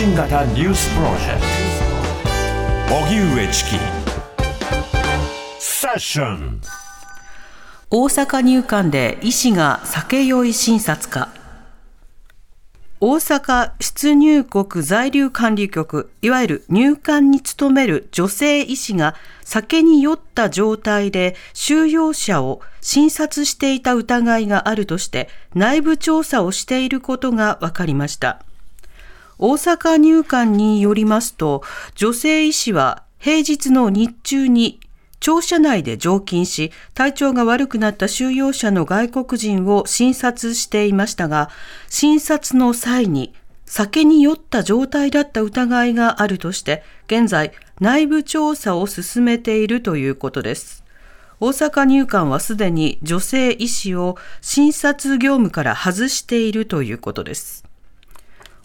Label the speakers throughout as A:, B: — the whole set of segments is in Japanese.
A: 信型ニュースプロジェクト。荻上チキ。セッション。
B: 大阪入管で医師が酒酔い診察か。大阪出入国在留管理局、いわゆる入管に勤める女性医師が酒に酔った状態で収容者を診察していた疑いがあるとして内部調査をしていることが分かりました。大阪入管によりますと、女性医師は平日の日中に庁舎内で常勤し、体調が悪くなった収容者の外国人を診察していましたが、診察の際に酒に酔った状態だった疑いがあるとして、現在内部調査を進めているということです。大阪入管はすでに女性医師を診察業務から外しているということです。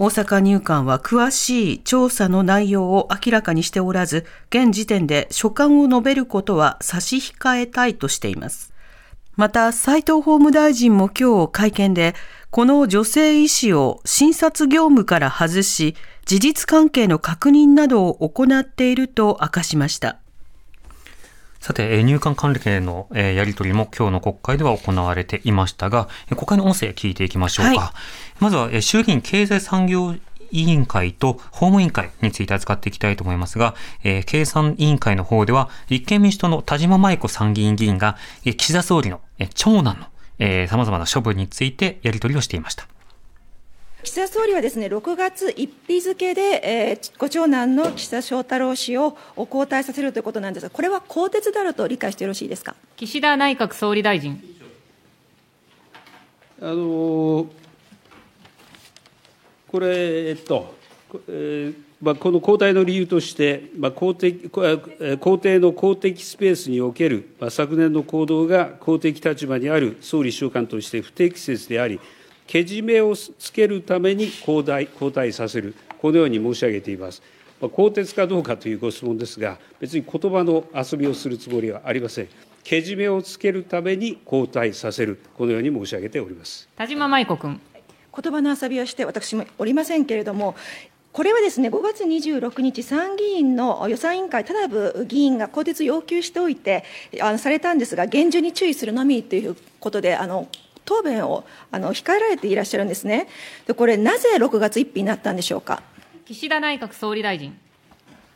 B: 大阪入管は詳しい調査の内容を明らかにしておらず、現時点で所感を述べることは差し控えたいとしています。また、斉藤法務大臣も今日会見で、この女性医師を診察業務から外し、事実関係の確認などを行っていると明かしました。
C: さて、入管関連のやり取りも今日の国会では行われていましたが、国会の音声聞いていきましょうか。はい、まずは衆議院経済産業委員会と法務委員会について扱っていきたいと思いますが、えー、経産委員会の方では、立憲民主党の田島舞子参議院議員が、岸田総理の長男の、えー、様々な処分についてやり取りをしていました。
D: 岸田総理はですね、6月1日付で、えー、ご長男の岸田翔太郎氏を交代させるということなんですが、これは更迭であると理解してよろしいですか？
E: 岸田内閣総理大臣。
F: あのこれ、えっと、えーまあ、この交代の理由として、まあ、公的公邸の公的スペースにおける、まあ、昨年の行動が公的立場にある総理秘書官として不適切であり、けじめをつけるために交代交代させる、このように申し上げています。更迭かどうかというご質問ですが、別に言葉の遊びをするつもりはありません。けじめをつけるために交代させる、このように申し上げております
E: 田島舞子君。
D: 言葉の遊びをして、私もおりませんけれども、これはですね5月26日、参議院の予算委員会、田名部議員が更迭要求しておいて、あのされたんですが、厳重に注意するのみということで、あの答弁をあの控えられていらっしゃるんですね。でこれなぜ6月1日になったんでしょうか？
E: 岸田内閣総理大臣。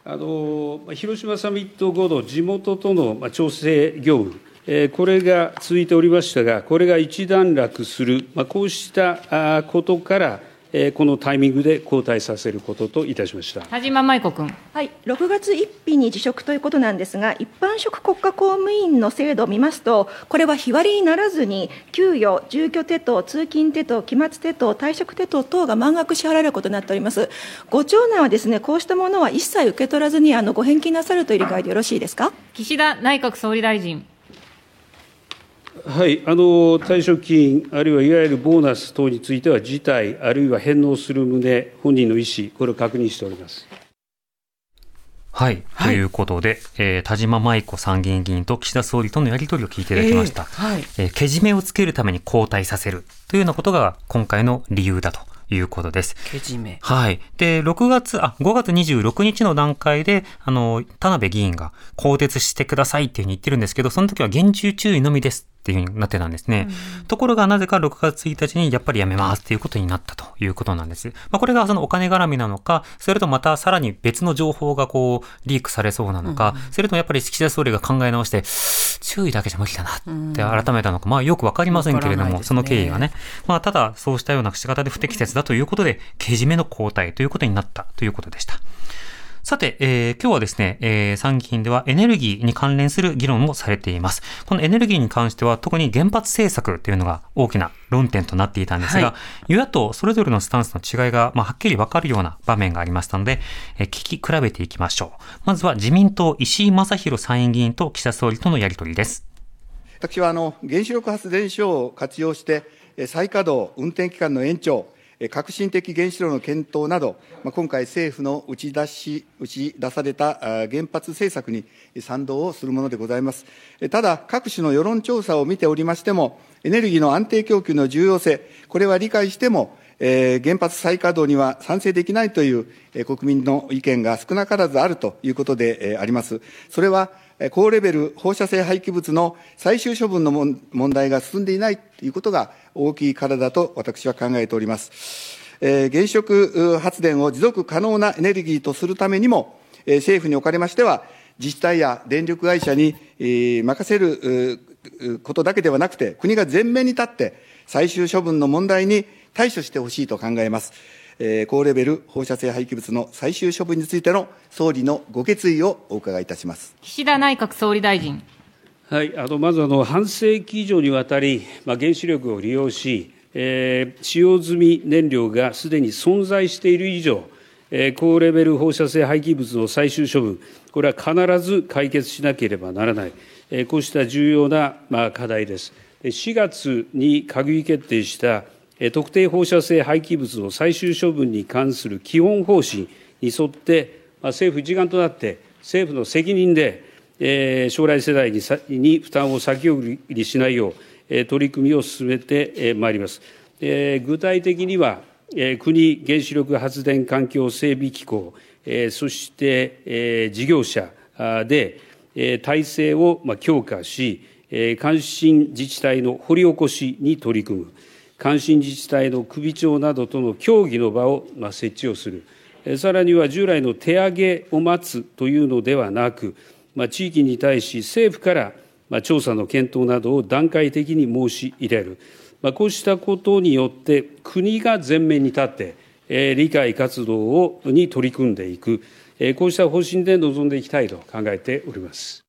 F: あの広島サミット後の地元との調整業務、これが続いておりましたが、これが一段落する、こうしたことから、このタイミングで交代させることといたしました
E: 田島舞子君。
D: はい、6月1日に辞職ということなんですが、一般職国家公務員の制度を見ますと、これは日割りにならずに、給与、住居手当、通勤手当、期末手当、退職手当等が満額支払われることになっております。ご長男はですね、こうしたものは一切受け取らずに、あのご返金なさるという理解でよろしいですか？
E: 岸田内閣総理大臣。
F: はい、あの退職金、あるいはいわゆるボーナス等については、辞退、あるいは返納する旨、本人の意思、これを確認しております。
C: はい、はい、ということで、えー、田島舞子参議院議員と岸田総理とのやり取りを聞いていただきました。えー、はい、えー、けじめをつけるために交代させるというようなことが今回の理由だと。いうことです。
B: けじめ。
C: はい。で、6月、あ、5月26日の段階で、あの、田辺議員が更迭してくださいっていうふうに言ってるんですけど、その時は厳重注意のみですっていうふうになってたんですね。うん、ところがなぜか6月1日にやっぱりやめますっていうことになったということなんです。まあ、これがそのお金絡みなのか、それとまたさらに別の情報がこうリークされそうなのか、うん、それともやっぱり岸田総理が考え直して、注意だけじゃ無理だなって改めたのか、まあよくわかりませんけれども、ね、その経緯がね。まあただそうしたような仕方で不適切だということで、けじめの交代ということになったということでした。さて、えー、今日はですね、えー、参議院ではエネルギーに関連する議論もされています。このエネルギーに関しては特に原発政策というのが大きな論点となっていたんですが、はい、与野党それぞれのスタンスの違いが、まあ、はっきりわかるような場面がありましたので、えー、聞き比べていきましょう。まずは自民党石井正弘参院議員と岸田総理とのやり取りです。
G: 私はあの原子力発電所を活用して再稼働、運転期間の延長、革新的原子炉の検討など、今回、政府の打ち出し、打ち出された原発政策に賛同をするものでございます。ただ、各種の世論調査を見ておりましても、エネルギーの安定供給の重要性、これは理解しても、えー原発再稼働には賛成できないという、えー国民の意見が少なからずあるということで、えーあります。それは、高レベル放射性廃棄物の最終処分の問題が進んでいないということが大きいからだと私は考えております。え原子力発電を持続可能なエネルギーとするためにも、え政府におかれましては、自治体や電力会社に、任せることだけではなくて、国が前面に立って、最終処分の問題に対処してほしいと考えます。えー高レベル放射性廃棄物の最終処分についての総理のご決意をお伺いいたします。
E: 岸田内閣総理大臣。
F: はい、あのまずあの半世紀以上にわたり、まあ、原子力を利用し、えー使用済み燃料がすでに存在している以上、えー高レベル放射性廃棄物の最終処分、これは必ず解決しなければならない、えーこうした重要な、まあ、課題です。で4月に閣議決定した、えー特定放射性廃棄物の最終処分に関する基本方針に沿って、政府一丸となって、政府の責任で、将来世代に負担を先送りしないよう、取り組みを進めてまいります。具体的には、国原子力発電環境整備機構、そして、事業者で、体制を強化し、関心自治体の掘り起こしに取り組む、関心自治体の首長などとの協議の場を設置をする、さらには従来の手上げを待つというのではなく、地域に対し政府から調査の検討などを段階的に申し入れる、こうしたことによって国が前面に立って、理解活動をに取り組んでいく、こうした方針で臨んでいきたいと考えております。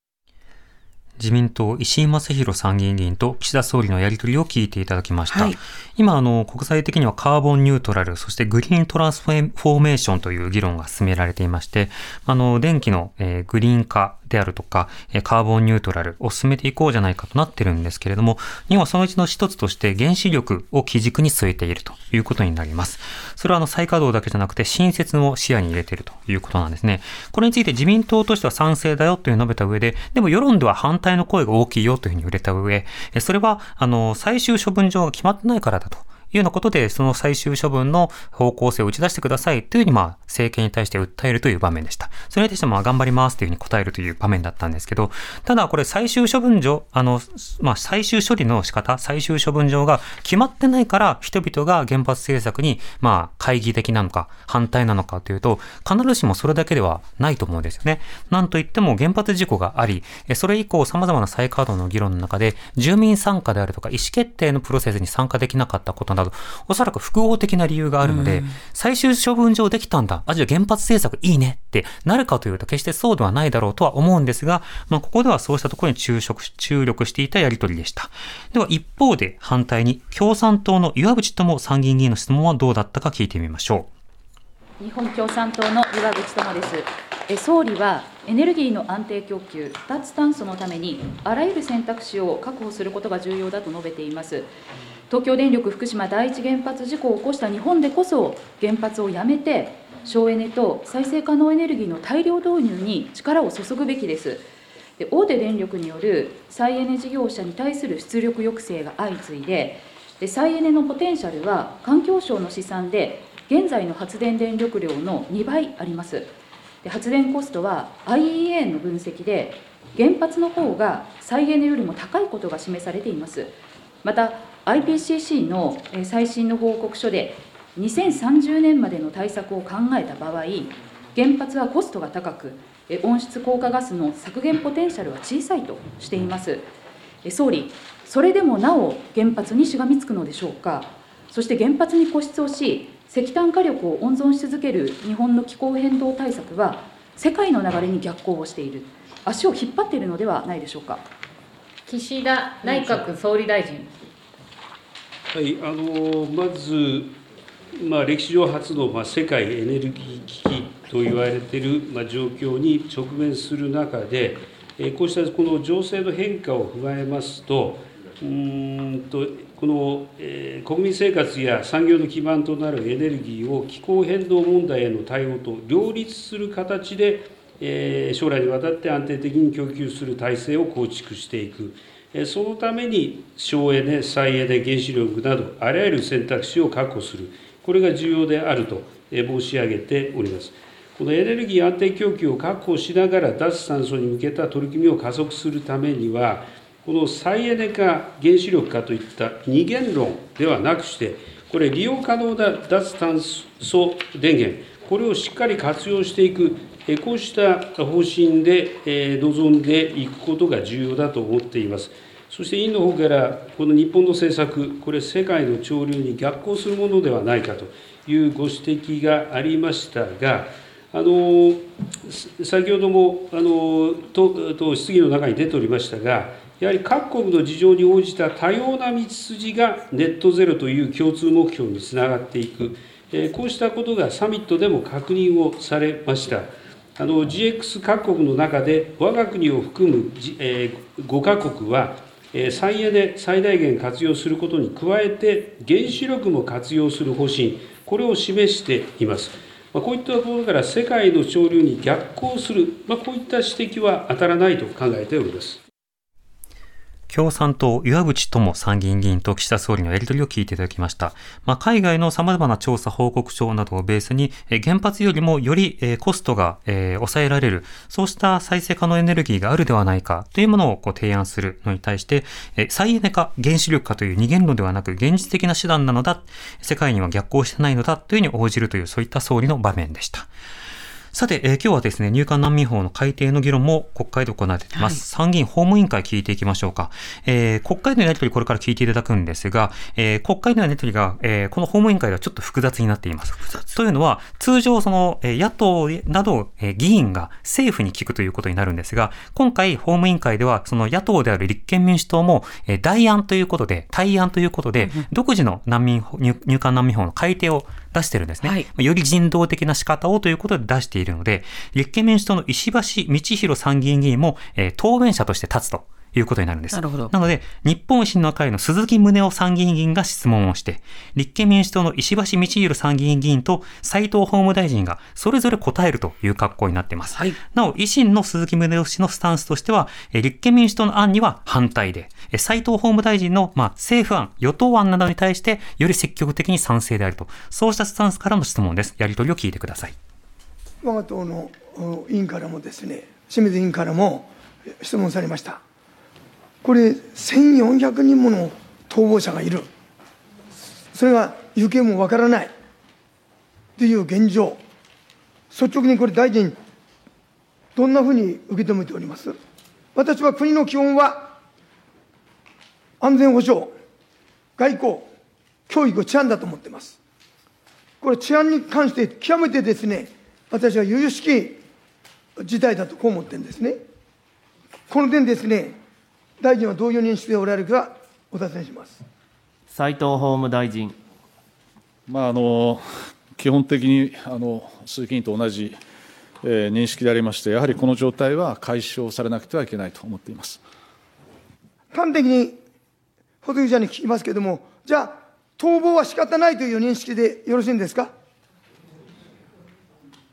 C: 自民党石井正弘参議院議員と岸田総理のやり取りを聞いていただきました。
B: はい
C: 今あの国際的にはカーボンニュートラルそしてグリーントランスフォーメーションという議論が進められていましてあの電気の、えーグリーン化であるとか、えーカーボンニュートラルを進めていこうじゃないかとなってるんですけれども日本はそのうちの一つとして原子力を基軸に据えているということになります。それはあの再稼働だけじゃなくて新設も視野に入れているということなんですね。これについて自民党としては賛成だよという述べた上で、でも世論では反対の声が大きいよというふうに触れた上、それはあの最終処分場が決まってないからだと。いうようなことで、その最終処分の方向性を打ち出してくださいというふうに、まあ、政権に対して訴えるという場面でした。それに対して、まあ、頑張りますというふうに答えるという場面だったんですけど、ただ、これ、最終処分場、あの、まあ、最終処理の仕方、最終処分場が決まってないから、人々が原発政策に、まあ、懐疑的なのか、反対なのかというと、必ずしもそれだけではないと思うんですよね。なんといっても、原発事故があり、それ以降、様々な再稼働の議論の中で、住民参加であるとか、意思決定のプロセスに参加できなかったことなど、おそらく複合的な理由があるので、最終処分場できたんだ。あ、じゃあ原発政策いいねってなるかというと、決してそうではないだろうとは思うんですが、まあ、ここではそうしたところに注力注力していたやり取りでした。では、一方で反対に、共産党の岩渕智参議院議員の質問はどうだったか聞いてみましょう。
H: 日本共産党の岩渕智です。え総理はエネルギーの安定供給、脱炭素のためにあらゆる選択肢を確保することが重要だと述べています。東京電力福島第一原発事故を起こした日本でこそ、原発をやめて、省エネと再生可能エネルギーの大量導入に力を注ぐべきです。で大手電力による再エネ事業者に対する出力抑制が相次いで、で再エネのポテンシャルは環境省の試算で、現在の発電電力量の2倍あります。で発電コストは IEA の分析で、原発の方が再エネよりも高いことが示されています。また、IPCC の最新の報告書で、2030年までの対策を考えた場合、原発はコストが高く、温室効果ガスの削減ポテンシャルは小さいとしています。総理、それでもなお原発にしがみつくのでしょうか？そして原発に固執をし、石炭火力を温存し続ける日本の気候変動対策は、世界の流れに逆行をしている、足を引っ張っているのではないでしょうか？
E: 岸田内閣総理大臣。
F: はい、あのまず、まあ、歴史上初の、まあ、世界エネルギー危機と言われている、まあ、状況に直面する中で、えこうしたこの情勢の変化を踏まえますと、うんとこの、えー国民生活や産業の基盤となるエネルギーを気候変動問題への対応と両立する形で、えー将来にわたって安定的に供給する体制を構築していく。そのために省エネ、再エネ、原子力など、あらゆる選択肢を確保する、これが重要であると申し上げております。このエネルギー安定供給を確保しながら、脱炭素に向けた取り組みを加速するためには、この再エネか原子力かといった二元論ではなくして、これ、利用可能な脱炭素電源、これをしっかり活用していく、こうした方針で臨んでいくことが重要だと思っています。そして委員の方から、この日本の政策、これ、世界の潮流に逆行するものではないかというご指摘がありましたが、あの先ほどもあのとと質疑の中に出ておりましたが、やはり各国の事情に応じた多様な道筋がネットゼロという共通目標につながっていく、こうしたことがサミットでも確認をされました。あの GX 各国の中で、我が国を含む5カ国は、再エネ最大限活用することに加えて、原子力も活用する方針、これを示しています。まあこういったところから世界の潮流に逆行する、まあ、こういった指摘は当たらないと考えております。
C: 共産党、岩渕友参議院議員と岸田総理のやり取りを聞いていただきました。まあ、海外の様々な調査報告書などをベースに、原発よりもより、コストが、抑えられる、そうした再生可能エネルギーがあるではないかというものをこう提案するのに対して、再エネか原子力かという二元論ではなく現実的な手段なのだ、世界には逆行してないのだというふうに応じるというそういった総理の場面でした。さて、えー、今日はですね、入管難民法の改定の議論も国会で行われています。はい、参議院法務委員会聞いていきましょうか。えー、国会のやり取りこれから聞いていただくんですが、えー、国会のやり取りが、えー、この法務委員会ではちょっと複雑になっています。というのは、通常その、えー、野党など、えー、議員が政府に聞くということになるんですが、今回法務委員会では、その野党である立憲民主党も、えー、代案ということで、対案ということで、独自の難民入、入管難民法の改定を出してるんですね。はい、より人道的な仕方をということで出しているので、立憲民主党の石橋道弘参議院議員も、えー、答弁者として立つと。いうことになるんです。なるほど。なので、日本維新の会の鈴木宗男参議院議員が質問をして、立憲民主党の石橋道弘参議院議員と斉藤法務大臣がそれぞれ答えるという格好になっています。はい、なお、維新の鈴木宗男氏のスタンスとしては、立憲民主党の案には反対で、斉藤法務大臣の、まあ、政府案、与党案などに対してより積極的に賛成であると、そうしたスタンスからの質問です。やり取りを聞いてください。
I: 我が党の委員からもですね、清水委員からも質問されました。これ、1400人もの逃亡者がいる、それが行方もわからないという現状、率直にこれ、大臣、どんなふうに受け止めております？私は国の基本は、安全保障、外交、教育、治安だと思っています。これ、治安に関して極めてですね、私は由々しき事態だとこう思ってるんですね。この点ですね、大臣はどういう認識でおられるか、お尋ねします
J: 斉藤法務大臣。
K: まあ、あの基本的にあの鈴木議員と同じ、えー、認識でありまして、やはりこの状態は解消されなくてはいけないと思っています
I: 端的に保有者に聞きますけれども、じゃあ、逃亡は仕方ないという認識でよろしいんですか？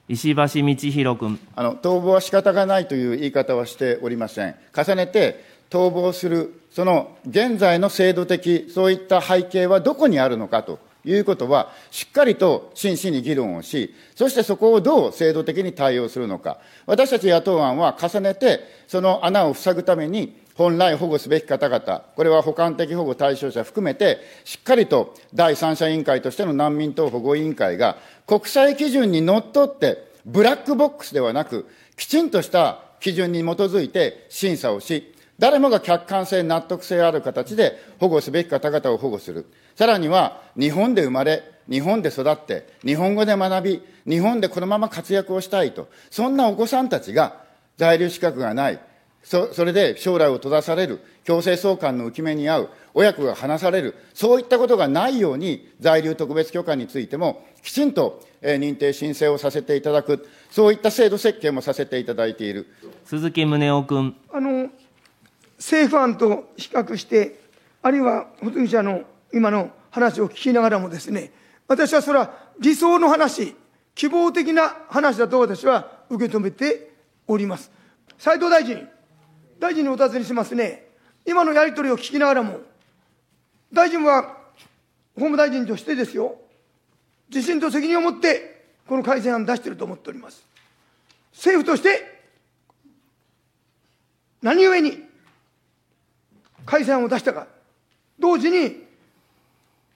J: 石橋道弘君
L: あの逃亡は仕方がないという言い方はしておりません。重ねて逃亡する、その現在の制度的、そういった背景はどこにあるのかということは、しっかりと真摯に議論をし、そしてそこをどう制度的に対応するのか。私たち野党案は重ねて、その穴を塞ぐために、本来保護すべき方々、これは補完的保護対象者含めて、しっかりと第三者委員会としての難民等保護委員会が、国際基準にのっとって、ブラックボックスではなく、きちんとした基準に基づいて審査をし、誰もが客観性、納得性ある形で保護すべき方々を保護する。さらには、日本で生まれ、日本で育って、日本語で学び、日本でこのまま活躍をしたいと、そんなお子さんたちが在留資格がない、そそれで将来を閉ざされる、強制送還の浮き目に遭う、親子が離される、そういったことがないように、在留特別許可についても、きちんと、え認定申請をさせていただく、そういった制度設計もさせていただいている
J: 鈴木宗男君。
I: あの政府案と比較して、あるいは保有者の今の話を聞きながらもですね、私はそれは理想の話、希望的な話だと私は受け止めております。斉藤大臣、大臣にお尋ねしますね。今のやり取りを聞きながらも、大臣は法務大臣としてですよ、自信と責任を持って、この改正案出していると思っております。政府として、何故に改正案を出したか、同時に、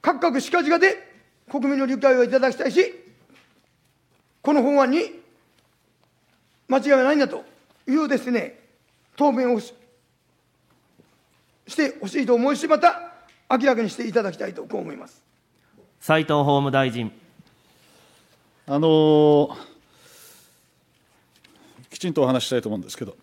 I: 各々近々で国民の理解をいただきたいし、この法案に間違いないんだというですね、答弁をししてほしいと思いし、また明らかにしていただきたいとこう思います。
J: 斉藤法務大臣。
K: あのきちんとお話ししたいと思うんですけど、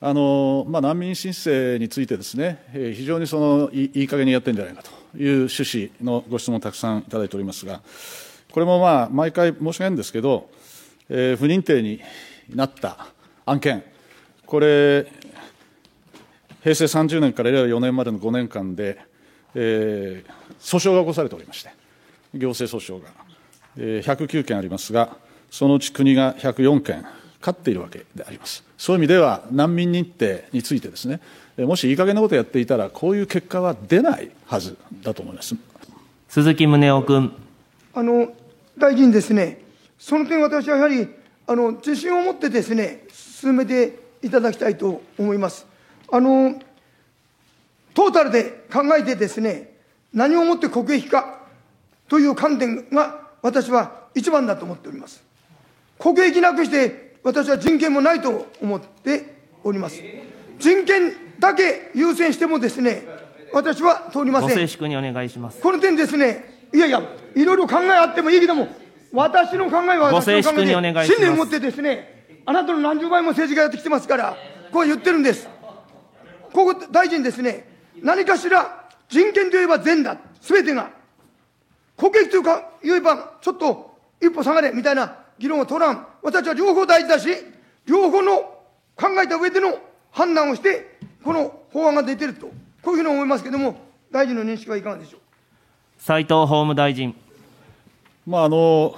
K: あのまあ、難民申請についてですね、えー非常にそのいいい加減にやってるんじゃないかという趣旨のご質問をたくさんいただいておりますが、これもまあ毎回申し上げるんですけど、えー不認定になった案件、これ、平成30年から令和4年までの5年間で、えー訴訟が起こされておりまして、行政訴訟が、えー109件ありますが、そのうち国が104件勝っているわけであります。そういう意味では、難民認定についてですね、えーもしいい加減なことをやっていたら、こういう結果は出ないはずだと思います。
J: 鈴木宗男君。
I: あの大臣ですね、その点、私はやはりあの自信を持ってですね、進めていただきたいと思います。あのトータルで考えてですね、何をもって国益かという観点が私は一番だと思っております。国益なくして、私は人権もないと思っております。人権だけ優先してもですね、私は通りません。
J: ご静粛にお願いします。
I: この点ですね、いやいや、いろいろ考えあってもいいけども、私の考えは
J: ご
I: 私の考えで、信念を持ってですね、あなたの何十倍も政治家やってきてますから、こう言ってるんです。ここ、大臣ですね、何かしら人権といえば善だ、すべてが。国益というか言えば、ちょっと一歩下がれみたいな議論を取らん。私は両方大事だし、両方の考えた上での判断をして、この法案が出てると、こういうふうに思いますけれども、大臣の認識はいかがでしょう？
J: 斉藤法務大臣。
K: まあ、あの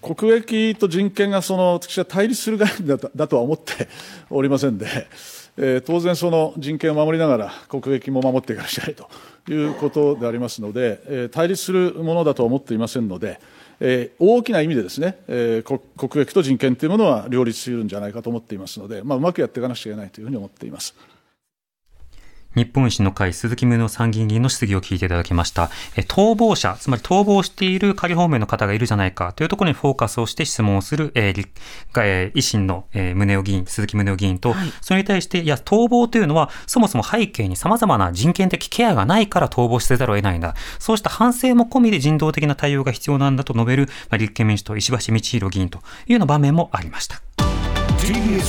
K: 国益と人権がその私は対立する概念だとだとは思っておりませんで、えー当然、その人権を守りながら国益も守っていかなきゃいけないということでありますので、えー対立するものだとは思っていませんので、えー大きな意味でですね、えー国益と人権というものは両立するんじゃないかと思っていますので、まあ、うまくやっていかなくちゃいけないというふうに思っています。
C: 日本維新の会鈴木宗男参議院議員の質疑を聞いていただきました。え逃亡者、つまり逃亡している仮放免の方がいるじゃないかというところにフォーカスをして質問をする、えー立えー維新の、えー宗男議員、鈴木宗男議員と、それに対して、いや、逃亡というのは、そもそも背景に様々な人権的ケアがないから逃亡せざるを得ないんだ。そうした反省も込みで人道的な対応が必要なんだと述べる、まあ、立憲民主党石橋道弘議員というような場面もありました。
A: TBS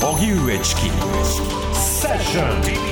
A: Radio 荻上チキセッション TBS Radio 905-954